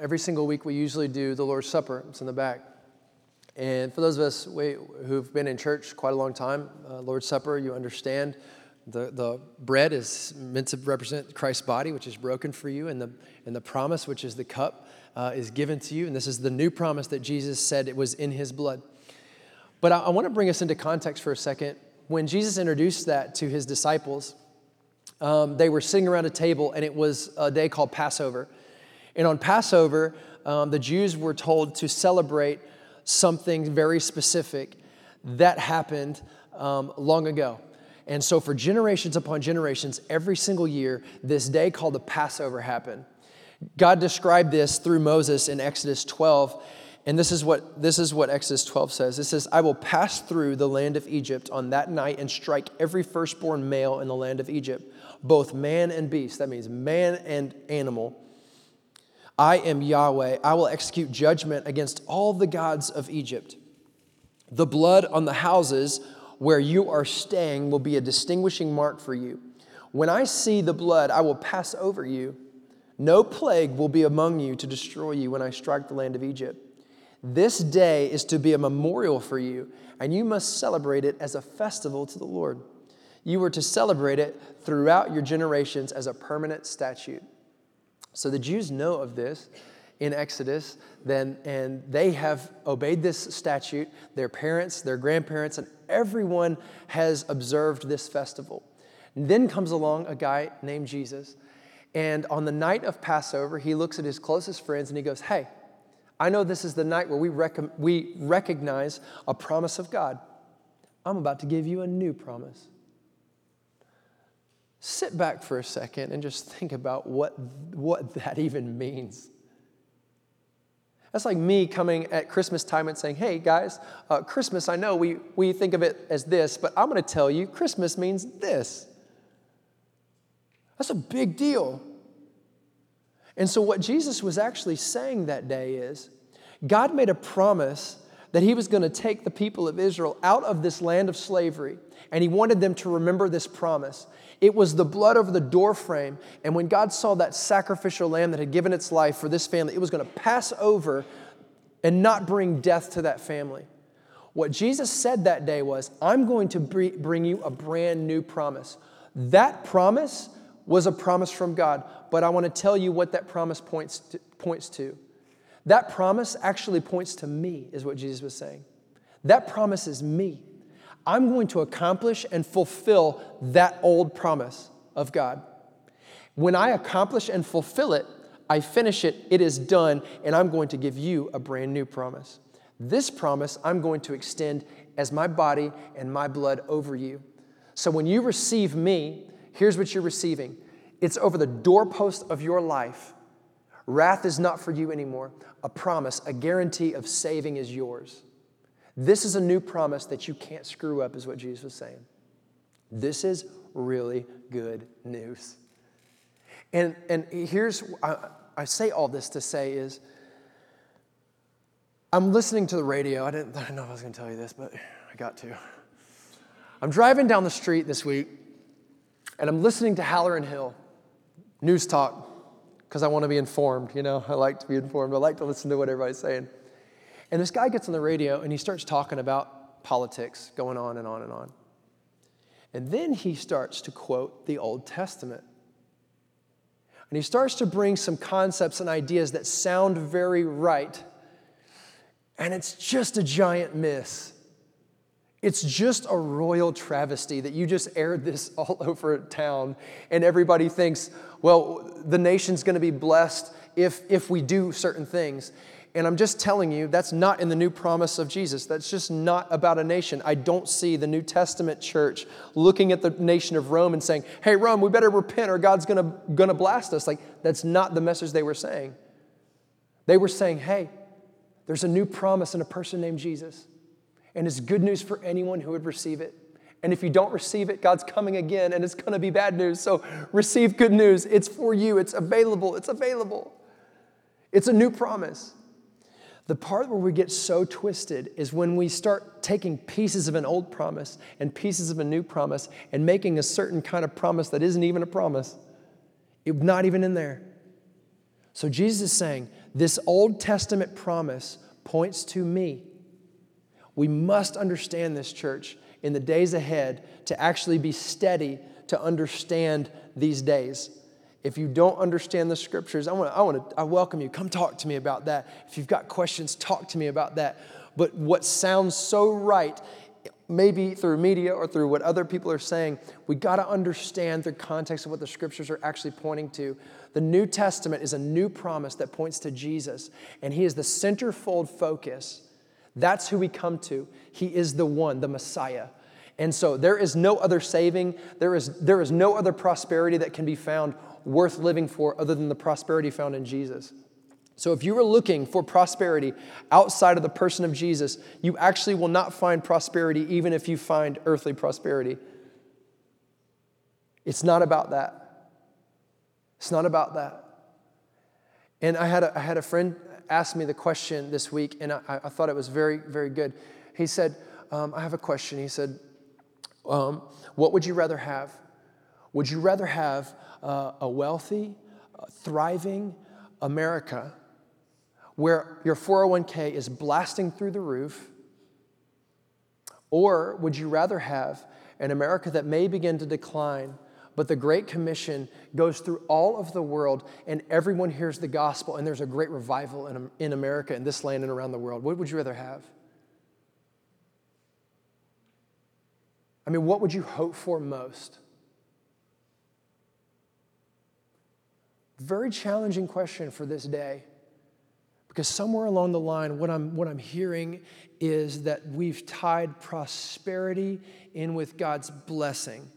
every single week we usually do the Lord's Supper. It's in the back. And for those of us who've been in church quite a long time, uh, Lord's Supper, you understand the, the bread is meant to represent Christ's body, which is broken for you, and the, and the promise, which is the cup, uh, is given to you. And this is the new promise that Jesus said it was in his blood. But I, I want to bring us into context for a second. When Jesus introduced that to his disciples, um, they were sitting around a table, and it was a day called Passover. And on Passover, um, the Jews were told to celebrate something very specific that happened um, long ago. And so, for generations upon generations, every single year, this day called the Passover happened. God described this through Moses in Exodus 12. And this is what this is what Exodus 12 says. It says, "I will pass through the land of Egypt on that night and strike every firstborn male in the land of Egypt, both man and beast." That means man and animal. I am Yahweh. I will execute judgment against all the gods of Egypt. The blood on the houses where you are staying will be a distinguishing mark for you. When I see the blood, I will pass over you. No plague will be among you to destroy you when I strike the land of Egypt. This day is to be a memorial for you, and you must celebrate it as a festival to the Lord. You are to celebrate it throughout your generations as a permanent statute. So the Jews know of this in Exodus, then, and they have obeyed this statute. Their parents, their grandparents, and everyone has observed this festival. And then comes along a guy named Jesus, and on the night of Passover, he looks at his closest friends and he goes, Hey, I know this is the night where we, rec- we recognize a promise of God. I'm about to give you a new promise sit back for a second and just think about what, what that even means. That's like me coming at Christmas time and saying, hey guys, uh, Christmas, I know we, we think of it as this, but I'm going to tell you Christmas means this. That's a big deal. And so, what Jesus was actually saying that day is God made a promise that He was going to take the people of Israel out of this land of slavery, and He wanted them to remember this promise. It was the blood over the doorframe. And when God saw that sacrificial lamb that had given its life for this family, it was going to pass over and not bring death to that family. What Jesus said that day was, I'm going to bring you a brand new promise. That promise was a promise from God, but I want to tell you what that promise points to. Points to. That promise actually points to me, is what Jesus was saying. That promise is me. I'm going to accomplish and fulfill that old promise of God. When I accomplish and fulfill it, I finish it, it is done, and I'm going to give you a brand new promise. This promise I'm going to extend as my body and my blood over you. So when you receive me, here's what you're receiving it's over the doorpost of your life. Wrath is not for you anymore. A promise, a guarantee of saving is yours. This is a new promise that you can't screw up, is what Jesus was saying. This is really good news. And, and here's, I, I say all this to say is, I'm listening to the radio. I didn't, I didn't know if I was going to tell you this, but I got to. I'm driving down the street this week, and I'm listening to Halloran Hill news talk because I want to be informed. You know, I like to be informed. I like to listen to what everybody's saying. And this guy gets on the radio and he starts talking about politics going on and on and on. And then he starts to quote the Old Testament. And he starts to bring some concepts and ideas that sound very right. And it's just a giant miss. It's just a royal travesty that you just aired this all over town, and everybody thinks, well, the nation's gonna be blessed if, if we do certain things. And I'm just telling you, that's not in the new promise of Jesus. That's just not about a nation. I don't see the New Testament church looking at the nation of Rome and saying, hey, Rome, we better repent or God's gonna, gonna blast us. Like, that's not the message they were saying. They were saying, hey, there's a new promise in a person named Jesus. And it's good news for anyone who would receive it. And if you don't receive it, God's coming again and it's gonna be bad news. So receive good news. It's for you, it's available, it's available. It's a new promise. The part where we get so twisted is when we start taking pieces of an old promise and pieces of a new promise and making a certain kind of promise that isn't even a promise. It's not even in there. So Jesus is saying, this Old Testament promise points to me. We must understand this, church, in the days ahead to actually be steady to understand these days. If you don't understand the scriptures, I want to, I want to, I welcome you. Come talk to me about that. If you've got questions, talk to me about that. But what sounds so right, maybe through media or through what other people are saying, we got to understand the context of what the scriptures are actually pointing to. The New Testament is a new promise that points to Jesus, and He is the centerfold focus. That's who we come to. He is the one, the Messiah. And so there is no other saving, there is, there is no other prosperity that can be found worth living for other than the prosperity found in Jesus. So if you are looking for prosperity outside of the person of Jesus, you actually will not find prosperity even if you find earthly prosperity. It's not about that. It's not about that. And I had a, I had a friend ask me the question this week, and I, I thought it was very, very good. He said, um, I have a question. He said, um, What would you rather have? Would you rather have uh, a wealthy, uh, thriving America where your 401k is blasting through the roof? Or would you rather have an America that may begin to decline, but the Great Commission goes through all of the world and everyone hears the gospel and there's a great revival in, in America, in this land, and around the world? What would you rather have? I mean, what would you hope for most? Very challenging question for this day. Because somewhere along the line, what I'm, what I'm hearing is that we've tied prosperity in with God's blessing.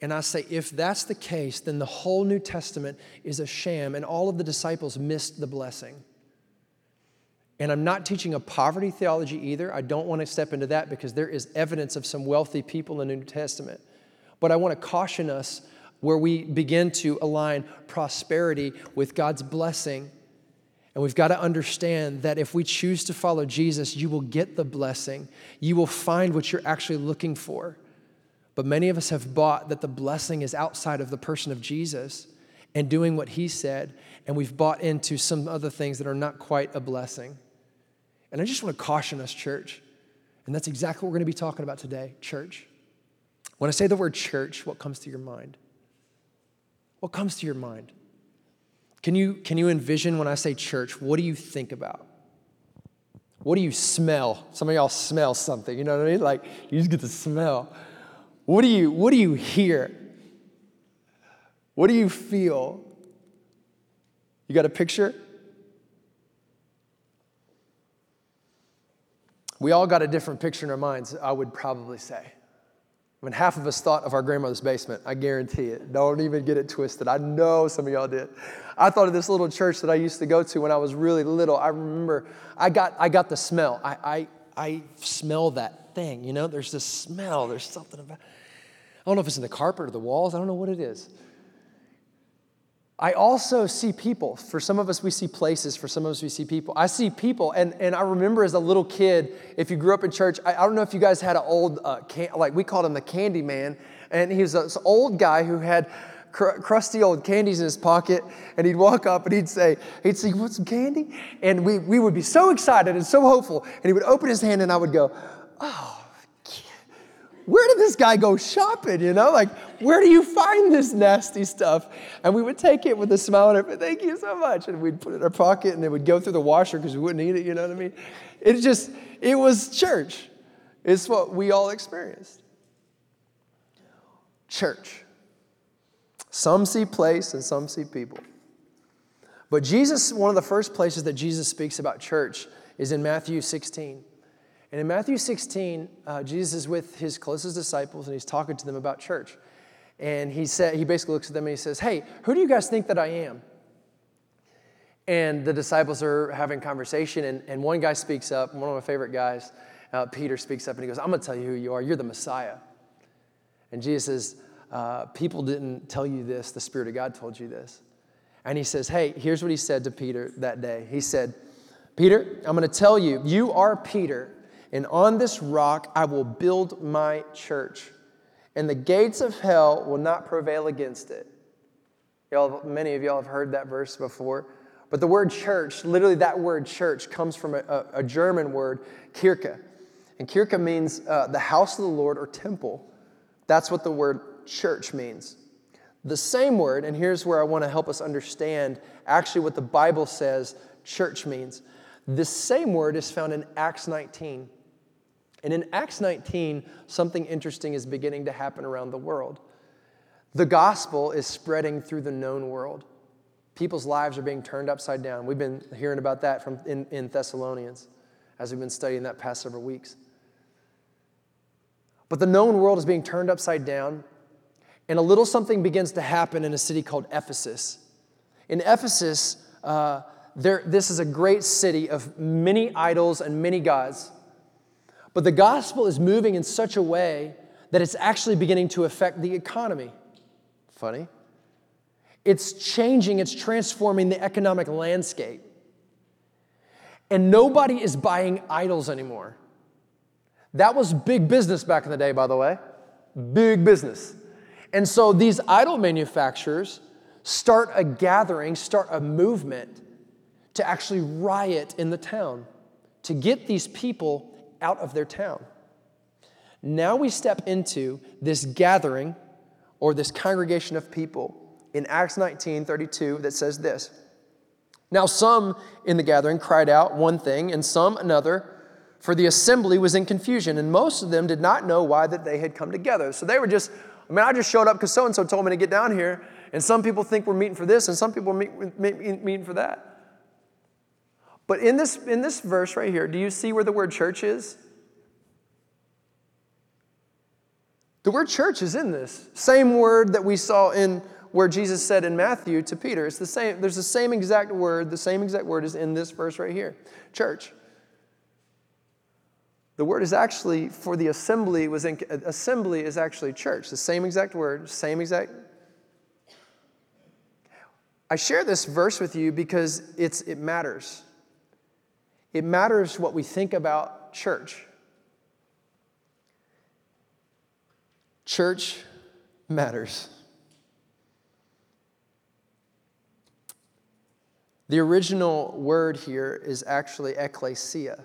And I say, if that's the case, then the whole New Testament is a sham, and all of the disciples missed the blessing. And I'm not teaching a poverty theology either. I don't want to step into that because there is evidence of some wealthy people in the New Testament. But I want to caution us where we begin to align prosperity with God's blessing. And we've got to understand that if we choose to follow Jesus, you will get the blessing. You will find what you're actually looking for. But many of us have bought that the blessing is outside of the person of Jesus and doing what he said, and we've bought into some other things that are not quite a blessing. And I just want to caution us, church, and that's exactly what we're going to be talking about today, church. When I say the word church, what comes to your mind? What comes to your mind? Can you, can you envision when I say church, what do you think about? What do you smell? Some of y'all smell something, you know what I mean? Like you just get the smell. What do you, what do you hear? What do you feel? You got a picture? We all got a different picture in our minds, I would probably say. Mean, half of us thought of our grandmother's basement. I guarantee it. Don't even get it twisted. I know some of y'all did. I thought of this little church that I used to go to when I was really little. I remember I got, I got the smell. I, I, I smell that thing, you know? There's this smell. There's something about I don't know if it's in the carpet or the walls. I don't know what it is. I also see people. For some of us, we see places. For some of us, we see people. I see people, and, and I remember as a little kid, if you grew up in church, I, I don't know if you guys had an old, uh, can, like we called him the candy man, and he was this old guy who had cr- crusty old candies in his pocket, and he'd walk up and he'd say, he'd say, you want some candy? And we, we would be so excited and so hopeful, and he would open his hand, and I would go, oh, where did this guy go shopping? You know, like, where do you find this nasty stuff? And we would take it with a smile on it, thank you so much. And we'd put it in our pocket and it would go through the washer because we wouldn't eat it, you know what I mean? It just, it was church. It's what we all experienced. Church. Some see place and some see people. But Jesus, one of the first places that Jesus speaks about church is in Matthew 16. And in Matthew 16, uh, Jesus is with his closest disciples and he's talking to them about church. And he said, he basically looks at them and he says, Hey, who do you guys think that I am? And the disciples are having conversation, and, and one guy speaks up, one of my favorite guys, uh, Peter, speaks up and he goes, I'm gonna tell you who you are. You're the Messiah. And Jesus says, uh, People didn't tell you this, the Spirit of God told you this. And he says, Hey, here's what he said to Peter that day. He said, Peter, I'm gonna tell you, you are Peter and on this rock I will build my church, and the gates of hell will not prevail against it. Y'all, many of y'all have heard that verse before. But the word church, literally that word church, comes from a, a, a German word, Kirche. And Kirche means uh, the house of the Lord or temple. That's what the word church means. The same word, and here's where I want to help us understand actually what the Bible says church means. This same word is found in Acts 19. And in Acts 19, something interesting is beginning to happen around the world. The gospel is spreading through the known world. People's lives are being turned upside down. We've been hearing about that from in, in Thessalonians as we've been studying that past several weeks. But the known world is being turned upside down, and a little something begins to happen in a city called Ephesus. In Ephesus, uh, there, this is a great city of many idols and many gods. But the gospel is moving in such a way that it's actually beginning to affect the economy. Funny. It's changing, it's transforming the economic landscape. And nobody is buying idols anymore. That was big business back in the day, by the way. Big business. And so these idol manufacturers start a gathering, start a movement to actually riot in the town, to get these people out of their town. Now we step into this gathering or this congregation of people in Acts 19 32 that says this. Now, some in the gathering cried out one thing, and some another, for the assembly was in confusion, and most of them did not know why that they had come together. So they were just, I mean, I just showed up because so and so told me to get down here, and some people think we're meeting for this, and some people are meet, meet, meeting for that. But in this, in this verse right here, do you see where the word church is? The word church is in this. Same word that we saw in where Jesus said in Matthew to Peter. It's the same, there's the same exact word, the same exact word is in this verse right here. Church. The word is actually for the assembly was in assembly is actually church. The same exact word, same exact. I share this verse with you because it's it matters. It matters what we think about church. Church matters. The original word here is actually ecclesia.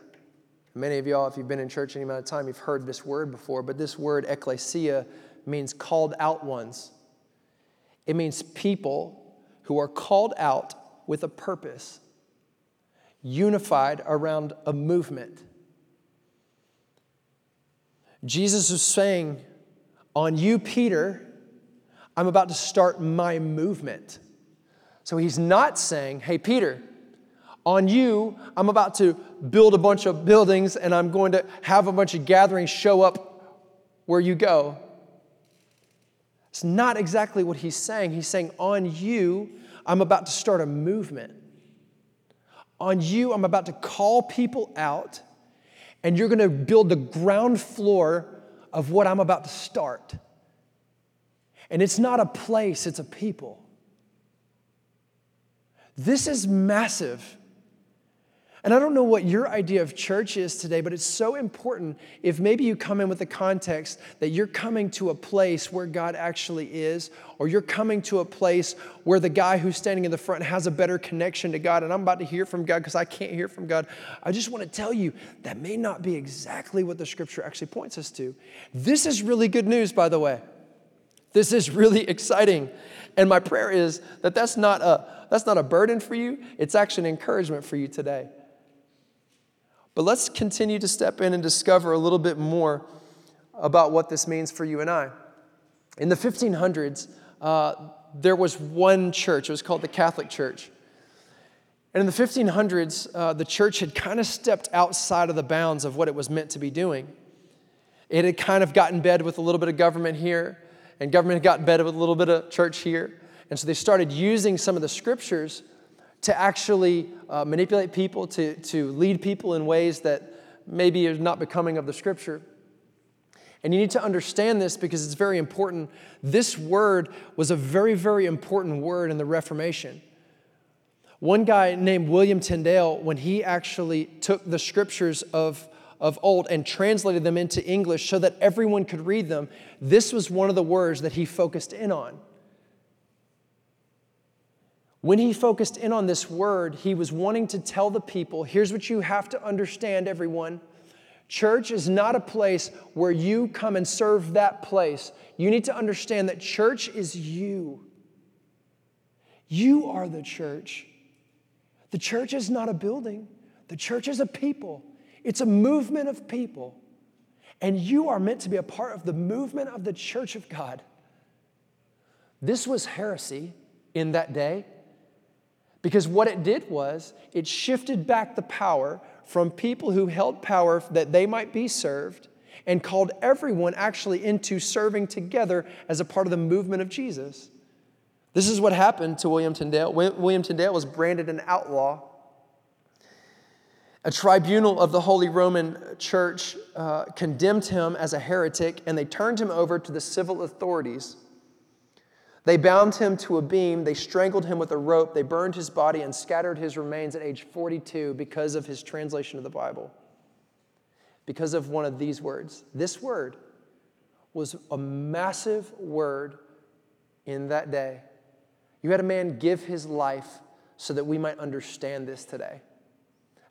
Many of y'all, if you've been in church any amount of time, you've heard this word before, but this word ecclesia means called out ones. It means people who are called out with a purpose, unified around a movement. Jesus is saying, On you, Peter, I'm about to start my movement. So he's not saying, hey, Peter, on you, I'm about to build a bunch of buildings and I'm going to have a bunch of gatherings show up where you go. It's not exactly what he's saying. He's saying, on you, I'm about to start a movement. On you, I'm about to call people out, and you're going to build the ground floor of what I'm about to start. And it's not a place, it's a people. This is massive. And I don't know what your idea of church is today, but it's so important if maybe you come in with the context that you're coming to a place where God actually is, or you're coming to a place where the guy who's standing in the front has a better connection to God, and I'm about to hear from God because I can't hear from God. I just want to tell you that may not be exactly what the scripture actually points us to. This is really good news, by the way. This is really exciting. And my prayer is that that's not a, that's not a burden for you, it's actually an encouragement for you today. But let's continue to step in and discover a little bit more about what this means for you and I. In the 1500s, uh, there was one church, it was called the Catholic Church. And in the 1500s, uh, the church had kind of stepped outside of the bounds of what it was meant to be doing. It had kind of gotten bed with a little bit of government here, and government had got in bed with a little bit of church here. And so they started using some of the scriptures to actually uh, manipulate people, to, to lead people in ways that maybe are not becoming of the scripture. And you need to understand this because it's very important. This word was a very, very important word in the Reformation. One guy named William Tyndale, when he actually took the scriptures of of old and translated them into English so that everyone could read them, this was one of the words that he focused in on. When he focused in on this word, he was wanting to tell the people here's what you have to understand, everyone. Church is not a place where you come and serve that place. You need to understand that church is you. You are the church. The church is not a building, the church is a people. It's a movement of people. And you are meant to be a part of the movement of the church of God. This was heresy in that day because what it did was it shifted back the power from people who held power that they might be served and called everyone actually into serving together as a part of the movement of Jesus. This is what happened to William Tyndale. William Tyndale was branded an outlaw a tribunal of the Holy Roman Church uh, condemned him as a heretic and they turned him over to the civil authorities. They bound him to a beam, they strangled him with a rope, they burned his body and scattered his remains at age 42 because of his translation of the Bible. Because of one of these words. This word was a massive word in that day. You had a man give his life so that we might understand this today.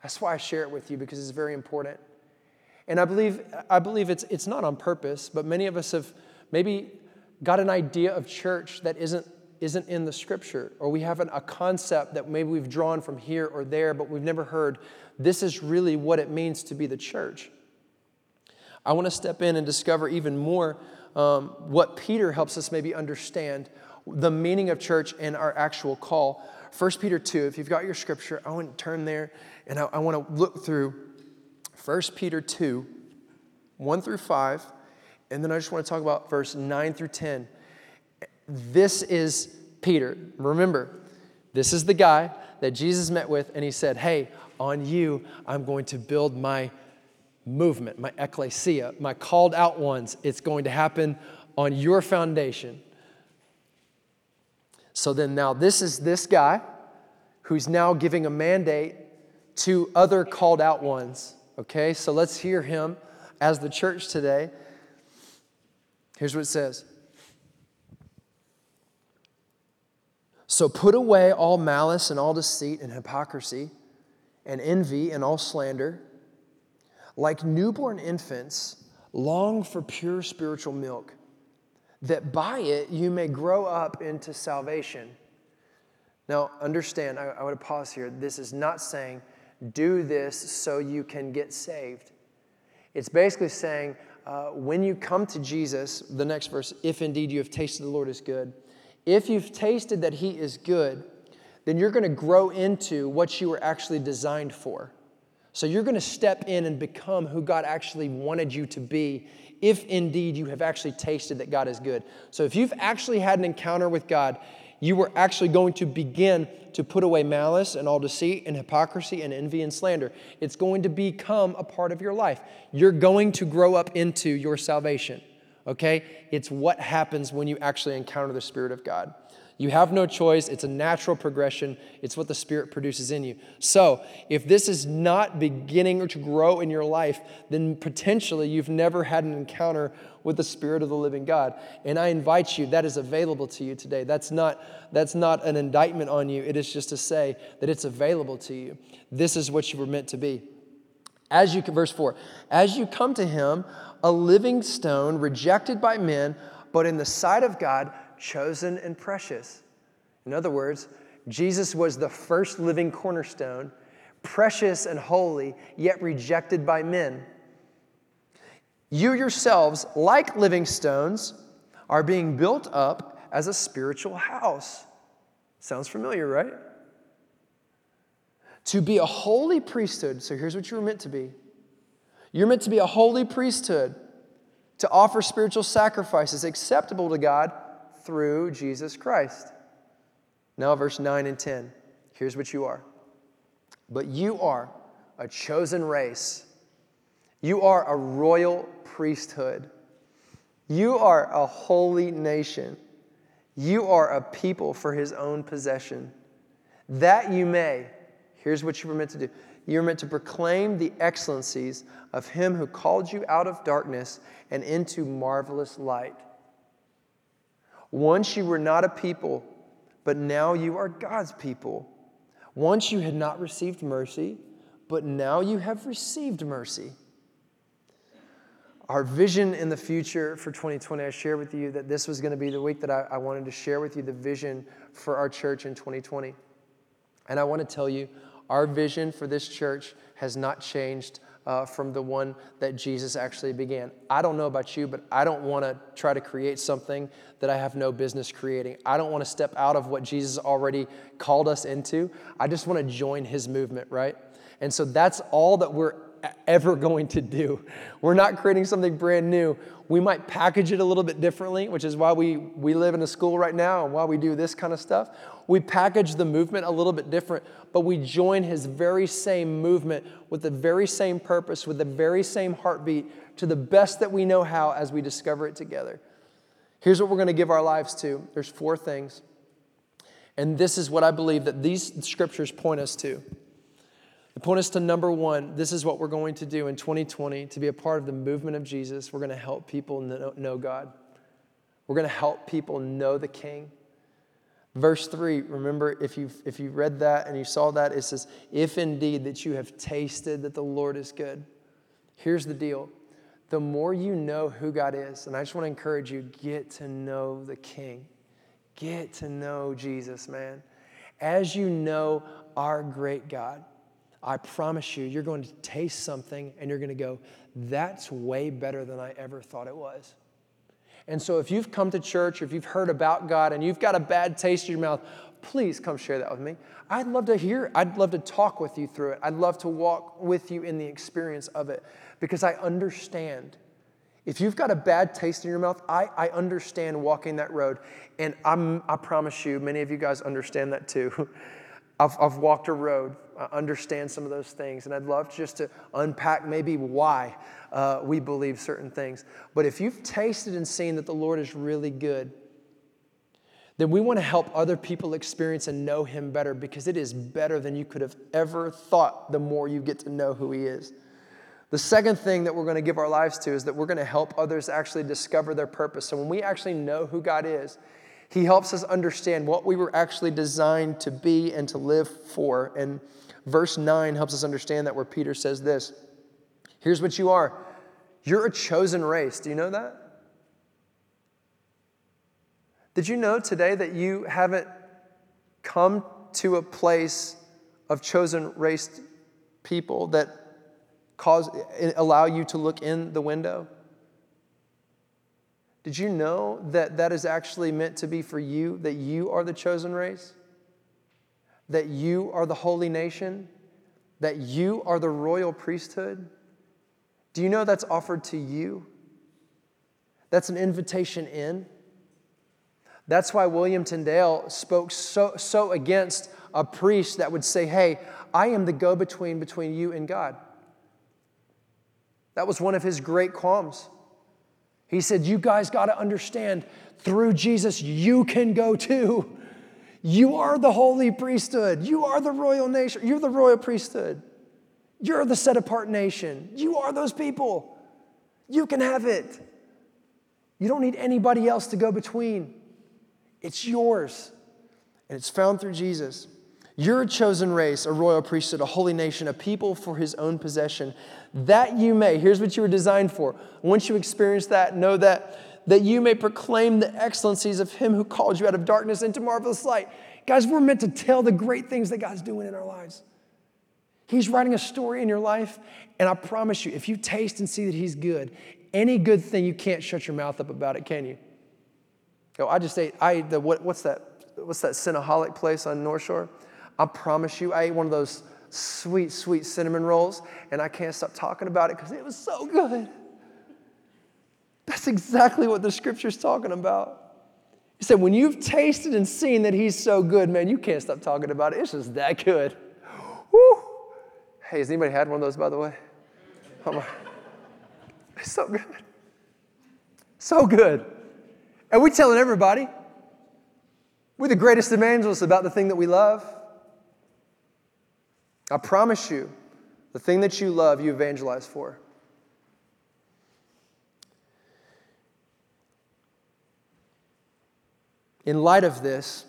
That's why I share it with you because it's very important. And I believe, I believe it's, it's not on purpose, but many of us have maybe got an idea of church that isn't, isn't in the scripture, or we have an, a concept that maybe we've drawn from here or there, but we've never heard this is really what it means to be the church. I want to step in and discover even more um, what Peter helps us maybe understand the meaning of church and our actual call. 1 Peter 2, if you've got your scripture, I want to turn there and I, I want to look through 1 Peter 2, 1 through 5, and then I just want to talk about verse 9 through 10. This is Peter. Remember, this is the guy that Jesus met with, and he said, Hey, on you, I'm going to build my movement, my ecclesia, my called out ones. It's going to happen on your foundation. So then, now this is this guy who's now giving a mandate to other called out ones. Okay, so let's hear him as the church today. Here's what it says So put away all malice and all deceit and hypocrisy and envy and all slander. Like newborn infants, long for pure spiritual milk, that by it you may grow up into salvation. Now, understand, I, I want to pause here. This is not saying do this so you can get saved. It's basically saying, uh, when you come to Jesus, the next verse, if indeed you have tasted the Lord is good, if you've tasted that He is good, then you're going to grow into what you were actually designed for. So you're going to step in and become who God actually wanted you to be if indeed you have actually tasted that God is good. So if you've actually had an encounter with God, you were actually going to begin to put away malice and all deceit and hypocrisy and envy and slander. It's going to become a part of your life. You're going to grow up into your salvation. Okay? It's what happens when you actually encounter the Spirit of God. You have no choice. It's a natural progression. It's what the Spirit produces in you. So, if this is not beginning to grow in your life, then potentially you've never had an encounter with the Spirit of the living God. And I invite you, that is available to you today. That's not, that's not an indictment on you, it is just to say that it's available to you. This is what you were meant to be. As you, verse 4, as you come to him, a living stone rejected by men, but in the sight of God, chosen and precious. In other words, Jesus was the first living cornerstone, precious and holy, yet rejected by men. You yourselves, like living stones, are being built up as a spiritual house. Sounds familiar, right? To be a holy priesthood. So here's what you were meant to be you're meant to be a holy priesthood, to offer spiritual sacrifices acceptable to God through Jesus Christ. Now, verse 9 and 10. Here's what you are. But you are a chosen race. You are a royal priesthood. You are a holy nation. You are a people for his own possession. That you may, here's what you were meant to do you're meant to proclaim the excellencies of him who called you out of darkness and into marvelous light. Once you were not a people, but now you are God's people. Once you had not received mercy, but now you have received mercy. Our vision in the future for 2020, I shared with you that this was going to be the week that I, I wanted to share with you the vision for our church in 2020. And I want to tell you, our vision for this church has not changed uh, from the one that Jesus actually began. I don't know about you, but I don't want to try to create something that I have no business creating. I don't want to step out of what Jesus already called us into. I just want to join his movement, right? And so that's all that we're ever going to do. We're not creating something brand new. We might package it a little bit differently, which is why we, we live in a school right now and why we do this kind of stuff. We package the movement a little bit different, but we join his very same movement with the very same purpose, with the very same heartbeat to the best that we know how as we discover it together. Here's what we're going to give our lives to there's four things. And this is what I believe that these scriptures point us to. They point us to number one. This is what we're going to do in 2020 to be a part of the movement of Jesus. We're going to help people know God. We're going to help people know the King. Verse 3, remember if you if you read that and you saw that, it says, If indeed that you have tasted that the Lord is good. Here's the deal. The more you know who God is, and I just want to encourage you, get to know the King. Get to know Jesus, man. As you know our great God, I promise you, you're going to taste something and you're going to go, that's way better than I ever thought it was. And so, if you've come to church, or if you've heard about God and you've got a bad taste in your mouth, please come share that with me. I'd love to hear. I'd love to talk with you through it. I'd love to walk with you in the experience of it because I understand. If you've got a bad taste in your mouth, I, I understand walking that road. And I'm, I promise you, many of you guys understand that too. I've, I've walked a road, I understand some of those things, and I'd love just to unpack maybe why uh, we believe certain things. But if you've tasted and seen that the Lord is really good, then we want to help other people experience and know Him better because it is better than you could have ever thought the more you get to know who He is. The second thing that we're going to give our lives to is that we're going to help others actually discover their purpose. So when we actually know who God is, He helps us understand what we were actually designed to be and to live for. And verse 9 helps us understand that where Peter says this Here's what you are you're a chosen race. Do you know that? Did you know today that you haven't come to a place of chosen race people that cause allow you to look in the window? Did you know that that is actually meant to be for you, that you are the chosen race? That you are the holy nation? That you are the royal priesthood? Do you know that's offered to you? That's an invitation in. That's why William Tyndale spoke so, so against a priest that would say, Hey, I am the go between between you and God. That was one of his great qualms. He said, You guys got to understand, through Jesus, you can go too. You are the holy priesthood. You are the royal nation. You're the royal priesthood. You're the set apart nation. You are those people. You can have it. You don't need anybody else to go between. It's yours, and it's found through Jesus. You're a chosen race, a royal priesthood, a holy nation, a people for his own possession, that you may, here's what you were designed for. Once you experience that, know that, that you may proclaim the excellencies of him who called you out of darkness into marvelous light. Guys, we're meant to tell the great things that God's doing in our lives. He's writing a story in your life, and I promise you, if you taste and see that He's good, any good thing, you can't shut your mouth up about it, can you? Oh, I just ate, I the, what, what's that, what's that Cinnaholic place on North Shore? I promise you, I ate one of those sweet, sweet cinnamon rolls, and I can't stop talking about it because it was so good. That's exactly what the scripture's talking about. He said, when you've tasted and seen that he's so good, man, you can't stop talking about it. It's just that good. Woo! Hey, has anybody had one of those, by the way? Oh my. It's so good. So good. And we're telling everybody. We're the greatest evangelists about the thing that we love. I promise you, the thing that you love, you evangelize for. In light of this,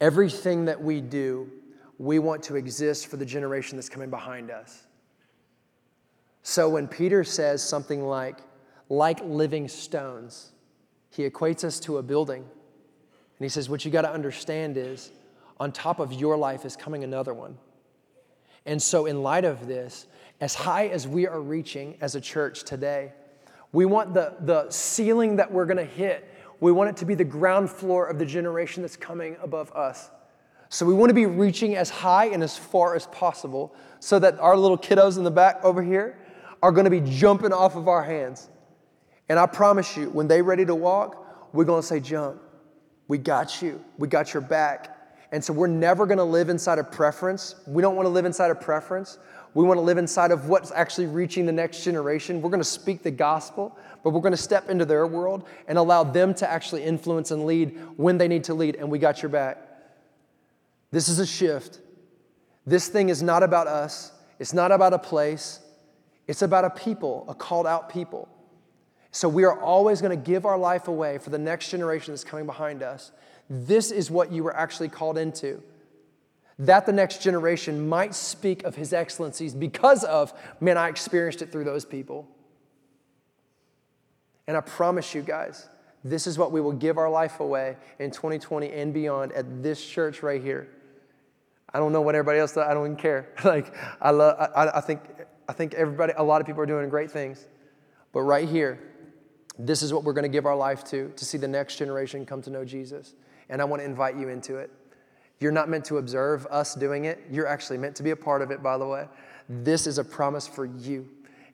Everything that we do, we want to exist for the generation that's coming behind us. So when Peter says something like, like living stones, he equates us to a building. And he says, What you got to understand is, on top of your life is coming another one. And so, in light of this, as high as we are reaching as a church today, we want the, the ceiling that we're going to hit, we want it to be the ground floor of the generation that's coming above us. So we want to be reaching as high and as far as possible so that our little kiddos in the back over here are going to be jumping off of our hands. And I promise you, when they're ready to walk, we're going to say, Jump. We got you. We got your back. And so we're never going to live inside of preference. We don't want to live inside of preference. We want to live inside of what's actually reaching the next generation. We're going to speak the gospel, but we're going to step into their world and allow them to actually influence and lead when they need to lead. And we got your back. This is a shift. This thing is not about us, it's not about a place, it's about a people, a called out people. So we are always going to give our life away for the next generation that's coming behind us. This is what you were actually called into. That the next generation might speak of his excellencies because of, man, I experienced it through those people. And I promise you guys, this is what we will give our life away in 2020 and beyond at this church right here. I don't know what everybody else. I don't even care. like I love. I, I think. I think everybody. A lot of people are doing great things, but right here, this is what we're going to give our life to to see the next generation come to know Jesus. And I want to invite you into it. You're not meant to observe us doing it. You're actually meant to be a part of it. By the way, this is a promise for you,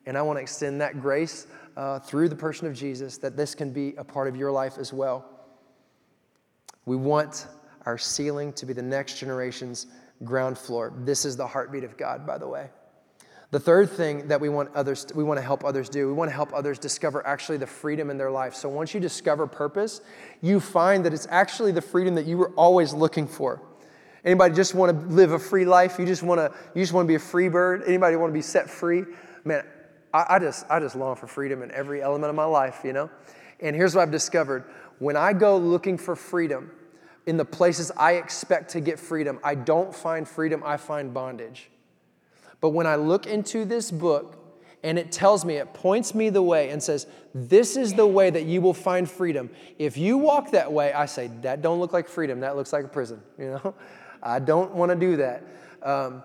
and I want to extend that grace uh, through the person of Jesus that this can be a part of your life as well. We want our ceiling to be the next generation's ground floor. This is the heartbeat of God, by the way. The third thing that we want others we want to help others do, we want to help others discover actually the freedom in their life. So once you discover purpose, you find that it's actually the freedom that you were always looking for. Anybody just want to live a free life? You just want to you just want to be a free bird? Anybody want to be set free? Man, I, I just I just long for freedom in every element of my life, you know? And here's what I've discovered. When I go looking for freedom, in the places I expect to get freedom. I don't find freedom, I find bondage. But when I look into this book and it tells me, it points me the way and says, This is the way that you will find freedom. If you walk that way, I say, That don't look like freedom, that looks like a prison. You know, I don't want to do that. Um,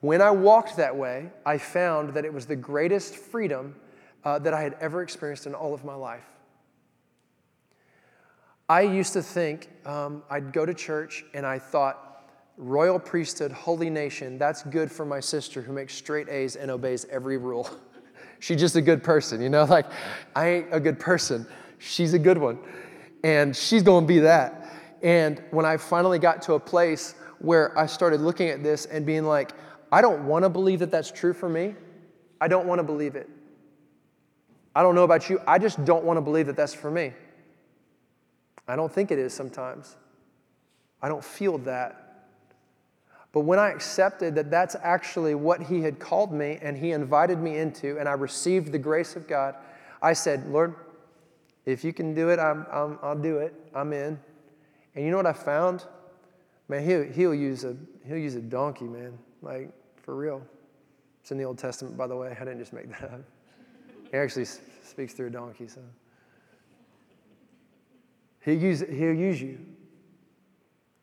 when I walked that way, I found that it was the greatest freedom uh, that I had ever experienced in all of my life. I used to think um, I'd go to church and I thought, royal priesthood, holy nation, that's good for my sister who makes straight A's and obeys every rule. She's just a good person, you know? Like, I ain't a good person. She's a good one. And she's gonna be that. And when I finally got to a place where I started looking at this and being like, I don't wanna believe that that's true for me, I don't wanna believe it. I don't know about you, I just don't wanna believe that that's for me. I don't think it is sometimes. I don't feel that. But when I accepted that that's actually what He had called me and He invited me into, and I received the grace of God, I said, Lord, if you can do it, I'm, I'm, I'll do it. I'm in. And you know what I found? Man, he'll, he'll, use a, he'll use a donkey, man. Like, for real. It's in the Old Testament, by the way. I didn't just make that up. He actually speaks through a donkey, so. He'll use, he'll use you.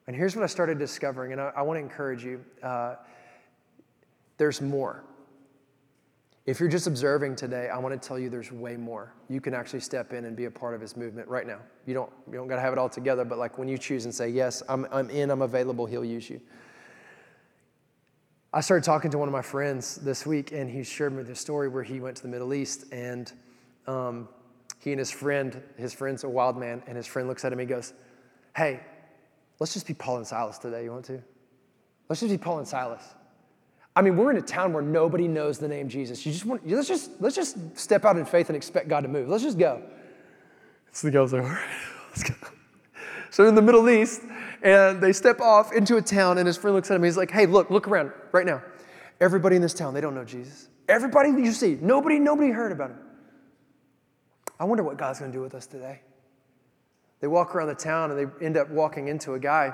And here's what I started discovering, and I, I want to encourage you uh, there's more. If you're just observing today, I want to tell you there's way more. You can actually step in and be a part of his movement right now. You don't, you don't got to have it all together, but like when you choose and say, Yes, I'm, I'm in, I'm available, he'll use you. I started talking to one of my friends this week, and he shared me the story where he went to the Middle East and um, he and his friend, his friend's a wild man, and his friend looks at him and he goes, Hey, let's just be Paul and Silas today. You want to? Let's just be Paul and Silas. I mean, we're in a town where nobody knows the name Jesus. You just want, let's just, let's just step out in faith and expect God to move. Let's just go. So the guy's like, all right, let's go. So in the Middle East, and they step off into a town, and his friend looks at him. He's like, hey, look, look around right now. Everybody in this town, they don't know Jesus. Everybody you see, nobody, nobody heard about him. I wonder what God's going to do with us today. They walk around the town and they end up walking into a guy.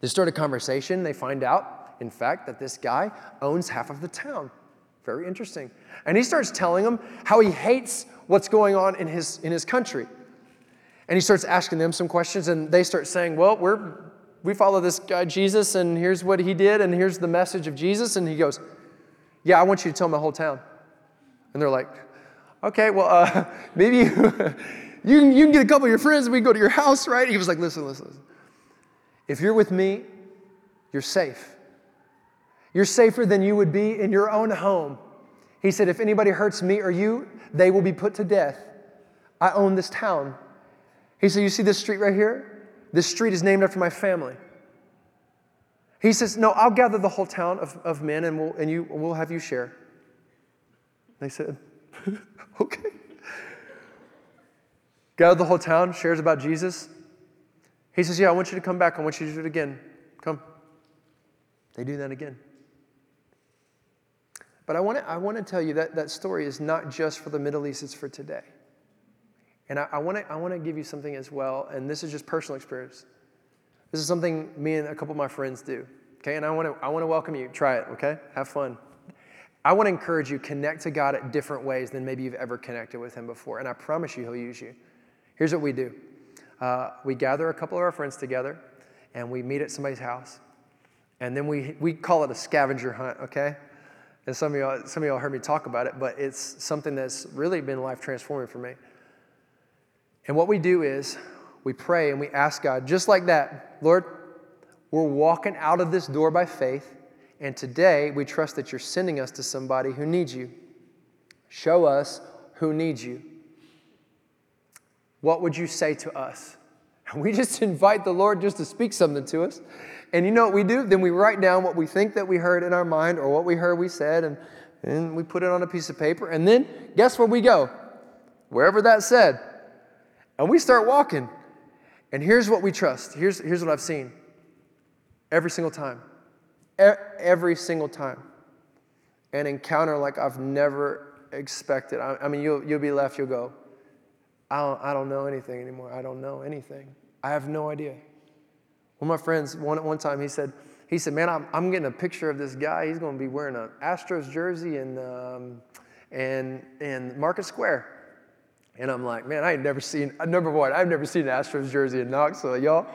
They start a conversation. They find out, in fact, that this guy owns half of the town. Very interesting. And he starts telling them how he hates what's going on in his, in his country. And he starts asking them some questions, and they start saying, Well, we're, we follow this guy Jesus, and here's what he did, and here's the message of Jesus. And he goes, Yeah, I want you to tell my whole town. And they're like, Okay, well, uh, maybe you, can, you can get a couple of your friends, and we can go to your house, right? He was like, Listen, listen, listen. If you're with me, you're safe. You're safer than you would be in your own home. He said, If anybody hurts me or you, they will be put to death. I own this town. He said, You see this street right here? This street is named after my family. He says, No, I'll gather the whole town of, of men and, we'll, and you, we'll have you share. They said, Okay. Gather the whole town, shares about Jesus. He says, Yeah, I want you to come back. I want you to do it again. Come. They do that again. But I want to, I want to tell you that that story is not just for the Middle East, it's for today. And I, I want to I want to give you something as well, and this is just personal experience. This is something me and a couple of my friends do. Okay, and I want to I want to welcome you. Try it. Okay, have fun. I want to encourage you connect to God at different ways than maybe you've ever connected with Him before, and I promise you He'll use you. Here's what we do: uh, we gather a couple of our friends together, and we meet at somebody's house, and then we we call it a scavenger hunt. Okay. And some of y'all, some of y'all heard me talk about it, but it's something that's really been life transforming for me. And what we do is we pray and we ask God, just like that, Lord, we're walking out of this door by faith, and today we trust that you're sending us to somebody who needs you. Show us who needs you. What would you say to us? And we just invite the Lord just to speak something to us. And you know what we do? Then we write down what we think that we heard in our mind or what we heard we said, and, and we put it on a piece of paper. And then guess where we go? Wherever that said. And we start walking. And here's what we trust. Here's, here's what I've seen every single time. E- every single time. An encounter like I've never expected. I, I mean, you'll, you'll be left, you'll go, I don't, I don't know anything anymore. I don't know anything. I have no idea. One of my friends, one, one time, he said, he said, man, I'm, I'm getting a picture of this guy. He's going to be wearing an Astros jersey in, um, in, in Market Square. And I'm like, man, I ain't never seen, number one, I've never seen an Astros jersey in Knoxville, y'all.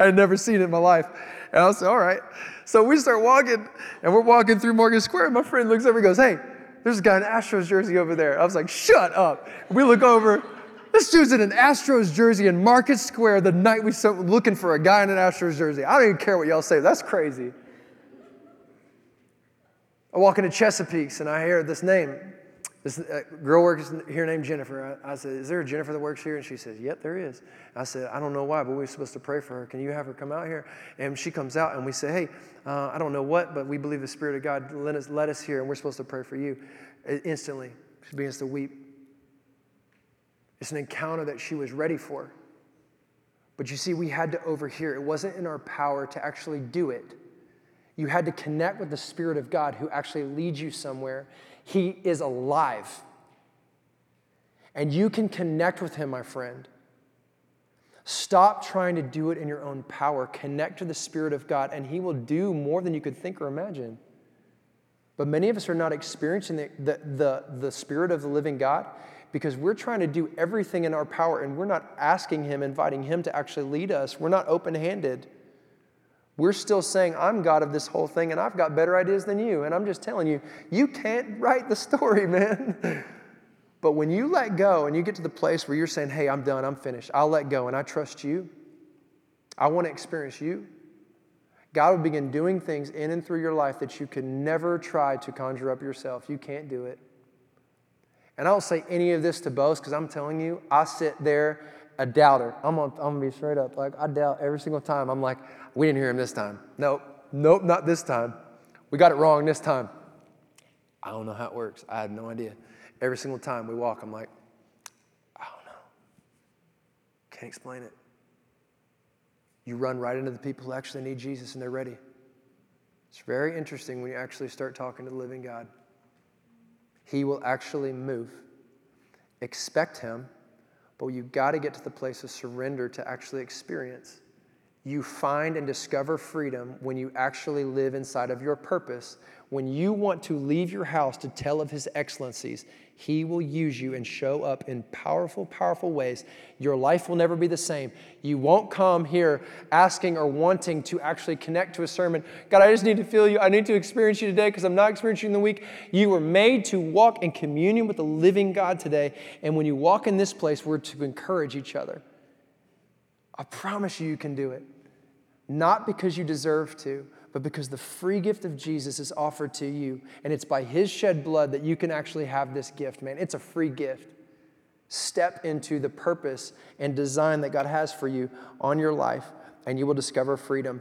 I had never seen it in my life. And I said, all right. So we start walking, and we're walking through Market Square. And my friend looks over and goes, hey, there's a guy in Astros jersey over there. I was like, shut up. We look over. This dude's in an Astros jersey in Market Square the night we started looking for a guy in an Astros jersey. I don't even care what y'all say. That's crazy. I walk into Chesapeake's and I hear this name, this uh, girl works here named Jennifer. I, I, said, Is there a Jennifer that works here? And she says, Yep, there is. I said, I don't know why, but we're supposed to pray for her. Can you have her come out here? And she comes out and we say, Hey, uh, I don't know what, but we believe the Spirit of God led us, led us here and we're supposed to pray for you. Instantly, she begins to weep. It's an encounter that she was ready for. But you see, we had to overhear. It wasn't in our power to actually do it. You had to connect with the Spirit of God who actually leads you somewhere he is alive. And you can connect with him, my friend. Stop trying to do it in your own power. Connect to the Spirit of God, and He will do more than you could think or imagine. But many of us are not experiencing the, the, the, the, Spirit of the living God because we're trying to do everything in our power and we're not asking Him, inviting Him to actually lead us. We're not open handed. We're still saying, I'm God of this whole thing and I've got better ideas than you. And I'm just telling you, you can't write the story, man. but when you let go and you get to the place where you're saying, hey, I'm done, I'm finished, I'll let go and I trust you, I want to experience you. God will begin doing things in and through your life that you could never try to conjure up yourself. You can't do it. And I don't say any of this to boast because I'm telling you, I sit there a doubter. I'm gonna, I'm gonna be straight up. Like, I doubt every single time. I'm like, we didn't hear him this time. Nope, nope, not this time. We got it wrong this time. I don't know how it works. I have no idea. Every single time we walk, I'm like, I don't know. Can't explain it. You run right into the people who actually need Jesus and they're ready. It's very interesting when you actually start talking to the living God. He will actually move. Expect Him but you've got to get to the place of surrender to actually experience. You find and discover freedom when you actually live inside of your purpose. When you want to leave your house to tell of his excellencies, he will use you and show up in powerful, powerful ways. Your life will never be the same. You won't come here asking or wanting to actually connect to a sermon. God, I just need to feel you. I need to experience you today because I'm not experiencing you in the week. You were made to walk in communion with the living God today. And when you walk in this place, we're to encourage each other. I promise you, you can do it. Not because you deserve to, but because the free gift of Jesus is offered to you. And it's by his shed blood that you can actually have this gift, man. It's a free gift. Step into the purpose and design that God has for you on your life, and you will discover freedom.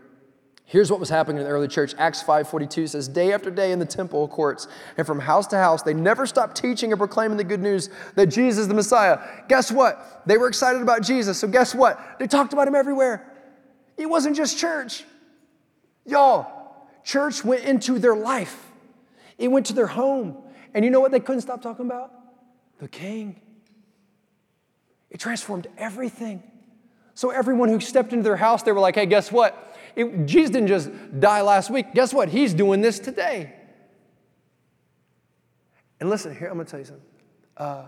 Here's what was happening in the early church. Acts 5:42 says, "Day after day in the temple courts and from house to house, they never stopped teaching and proclaiming the good news that Jesus is the Messiah." Guess what? They were excited about Jesus. So guess what? They talked about him everywhere. It wasn't just church. Y'all, church went into their life, it went to their home. And you know what they couldn't stop talking about? The king. It transformed everything. So everyone who stepped into their house, they were like, hey, guess what? It, Jesus didn't just die last week. Guess what? He's doing this today. And listen, here, I'm going to tell you something. Uh,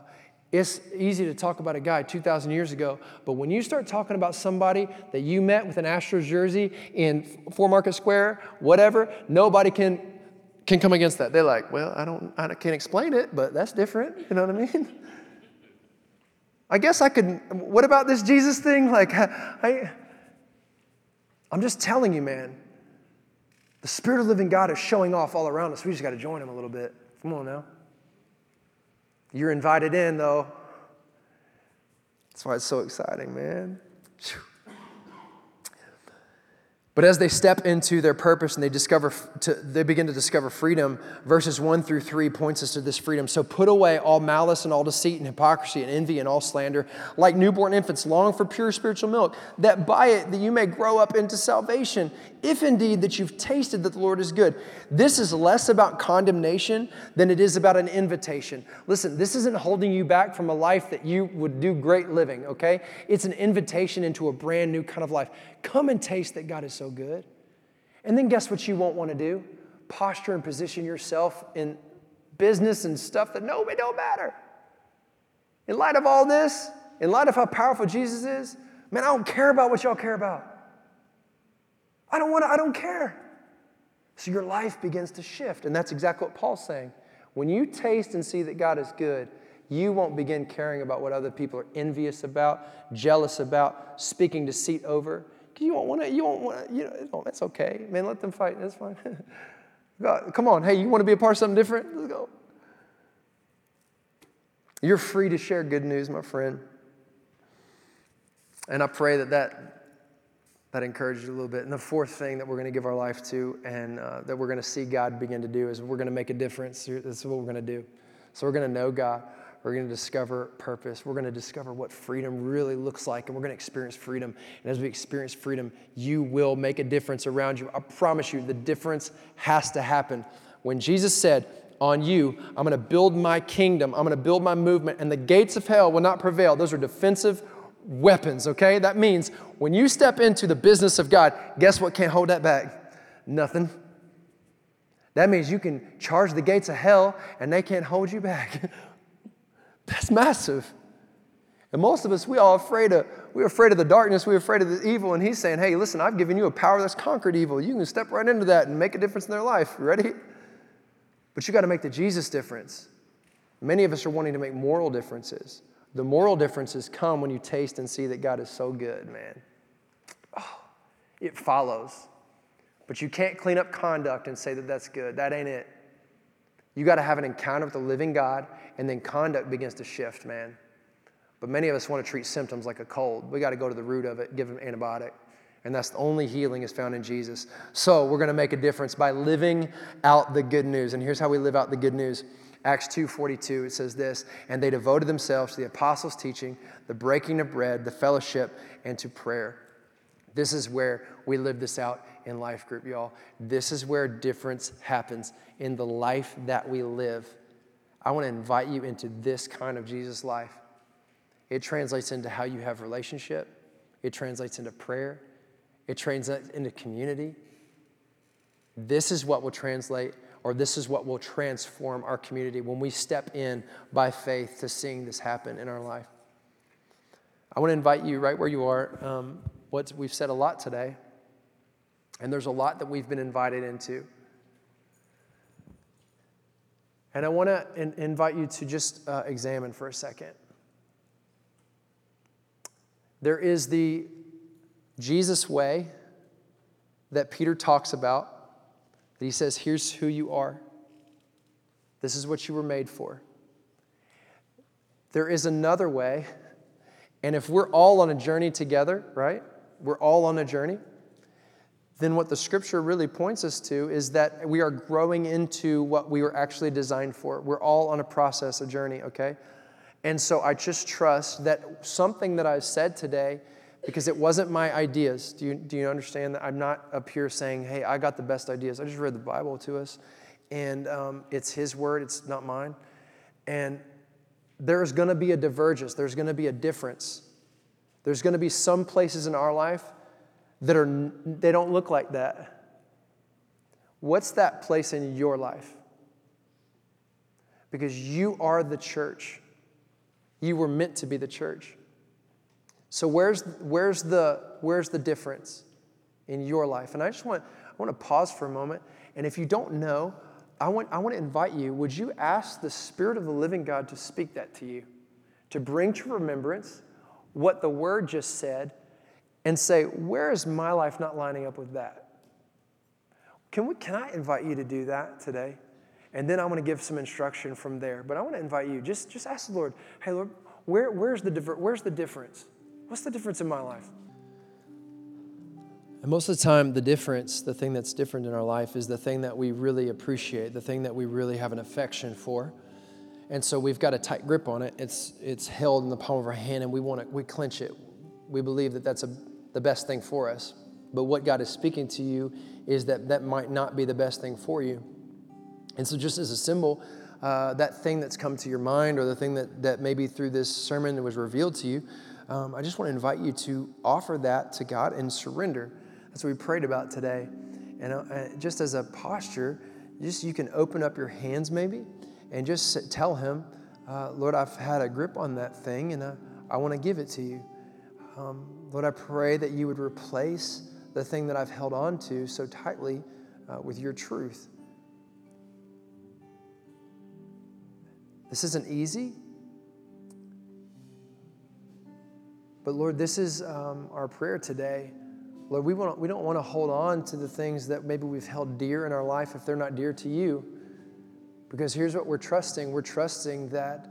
it's easy to talk about a guy 2,000 years ago, but when you start talking about somebody that you met with an Astros jersey in Four Market Square, whatever, nobody can, can come against that. They're like, well, I, don't, I can't explain it, but that's different. You know what I mean? I guess I could, what about this Jesus thing? Like, I, I'm just telling you, man, the Spirit of the living God is showing off all around us. We just got to join Him a little bit. Come on now. You're invited in, though. That's why it's so exciting, man. But as they step into their purpose and they discover, to, they begin to discover freedom, verses one through three points us to this freedom. So put away all malice and all deceit and hypocrisy and envy and all slander. Like newborn infants, long for pure spiritual milk, that by it that you may grow up into salvation, if indeed that you've tasted that the Lord is good. This is less about condemnation than it is about an invitation. Listen, this isn't holding you back from a life that you would do great living, okay? It's an invitation into a brand new kind of life. Come and taste that God is so good. And then guess what you won't want to do? Posture and position yourself in business and stuff that no, it don't matter. In light of all this, in light of how powerful Jesus is, man, I don't care about what y'all care about. I don't want to, I don't care. So your life begins to shift. And that's exactly what Paul's saying. When you taste and see that God is good, you won't begin caring about what other people are envious about, jealous about, speaking deceit over. You won't want to, you won't want to, you know, that's okay. Man, let them fight. That's fine. God, come on. Hey, you want to be a part of something different? Let's go. You're free to share good news, my friend. And I pray that that that encouraged you a little bit. And the fourth thing that we're going to give our life to and uh, that we're going to see God begin to do is we're going to make a difference. This is what we're going to do. So we're going to know God. We're going to discover purpose. We're going to discover what freedom really looks like, and we're going to experience freedom. And as we experience freedom, you will make a difference around you. I promise you, the difference has to happen. When Jesus said, On you, I'm going to build my kingdom, I'm going to build my movement, and the gates of hell will not prevail, those are defensive weapons, okay? That means when you step into the business of God, guess what can't hold that back? Nothing. That means you can charge the gates of hell and they can't hold you back. That's massive. And most of us, we all afraid of, we're afraid of the darkness, we're afraid of the evil, and he's saying, hey, listen, I've given you a power that's conquered evil. You can step right into that and make a difference in their life. Ready? But you got to make the Jesus difference. Many of us are wanting to make moral differences. The moral differences come when you taste and see that God is so good, man. Oh, it follows. But you can't clean up conduct and say that that's good. That ain't it. You got to have an encounter with the living God, and then conduct begins to shift, man. But many of us want to treat symptoms like a cold. We got to go to the root of it, give them antibiotic. And that's the only healing is found in Jesus. So we're going to make a difference by living out the good news. And here's how we live out the good news. Acts 2:42 it says this, and they devoted themselves to the apostles' teaching, the breaking of bread, the fellowship, and to prayer. This is where we live this out in life group, y'all. This is where difference happens in the life that we live. I want to invite you into this kind of Jesus life. It translates into how you have relationship. It translates into prayer. it translates into community. This is what will translate, or this is what will transform our community when we step in by faith to seeing this happen in our life. I want to invite you right where you are. Um, what we've said a lot today, and there's a lot that we've been invited into. And I want to in- invite you to just uh, examine for a second. There is the Jesus way that Peter talks about, that he says, Here's who you are, this is what you were made for. There is another way, and if we're all on a journey together, right? We're all on a journey then what the scripture really points us to is that we are growing into what we were actually designed for. We're all on a process, a journey, okay? And so I just trust that something that I've said today, because it wasn't my ideas. Do you, do you understand that I'm not up here saying, hey, I got the best ideas? I just read the Bible to us, and um, it's His word, it's not mine. And there's gonna be a divergence, there's gonna be a difference. There's gonna be some places in our life that are they don't look like that. What's that place in your life? Because you are the church. You were meant to be the church. So where's where's the where's the difference in your life? And I just want I want to pause for a moment. And if you don't know, I want I want to invite you. Would you ask the Spirit of the living God to speak that to you, to bring to remembrance what the Word just said, and say, where is my life not lining up with that? Can, we, can I invite you to do that today? And then I want to give some instruction from there. But I want to invite you, just, just ask the Lord, hey, Lord, where, where's, the, where's the difference? What's the difference in my life? And most of the time, the difference, the thing that's different in our life, is the thing that we really appreciate, the thing that we really have an affection for. And so we've got a tight grip on it. It's, it's held in the palm of our hand, and we want to, we clench it. We believe that that's a the best thing for us. But what God is speaking to you is that that might not be the best thing for you. And so, just as a symbol, uh, that thing that's come to your mind or the thing that, that maybe through this sermon that was revealed to you, um, I just want to invite you to offer that to God and surrender. That's what we prayed about today. And uh, just as a posture, just you can open up your hands maybe and just sit, tell Him, uh, Lord, I've had a grip on that thing and uh, I want to give it to you. Um, Lord, I pray that you would replace the thing that I've held on to so tightly uh, with your truth. This isn't easy. But Lord, this is um, our prayer today. Lord, we, want, we don't want to hold on to the things that maybe we've held dear in our life if they're not dear to you. Because here's what we're trusting we're trusting that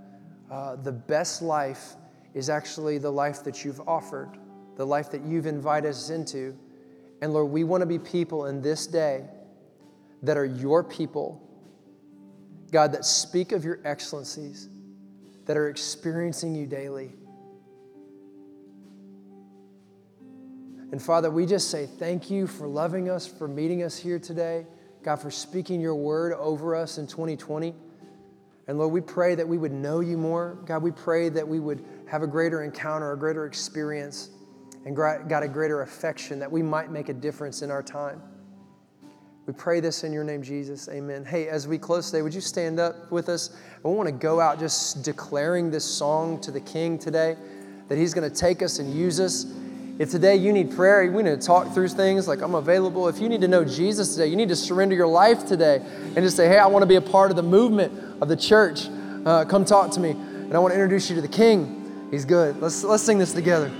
uh, the best life is actually the life that you've offered the life that you've invited us into. And Lord, we want to be people in this day that are your people, God, that speak of your excellencies, that are experiencing you daily. And Father, we just say thank you for loving us, for meeting us here today. God, for speaking your word over us in 2020. And Lord, we pray that we would know you more. God, we pray that we would have a greater encounter, a greater experience and got a greater affection that we might make a difference in our time. We pray this in your name, Jesus. Amen. Hey, as we close today, would you stand up with us? I want to go out just declaring this song to the King today that He's going to take us and use us. If today you need prayer, we need to talk through things like I'm available. If you need to know Jesus today, you need to surrender your life today and just say, hey, I want to be a part of the movement of the church. Uh, come talk to me. And I want to introduce you to the King. He's good. Let's, let's sing this together.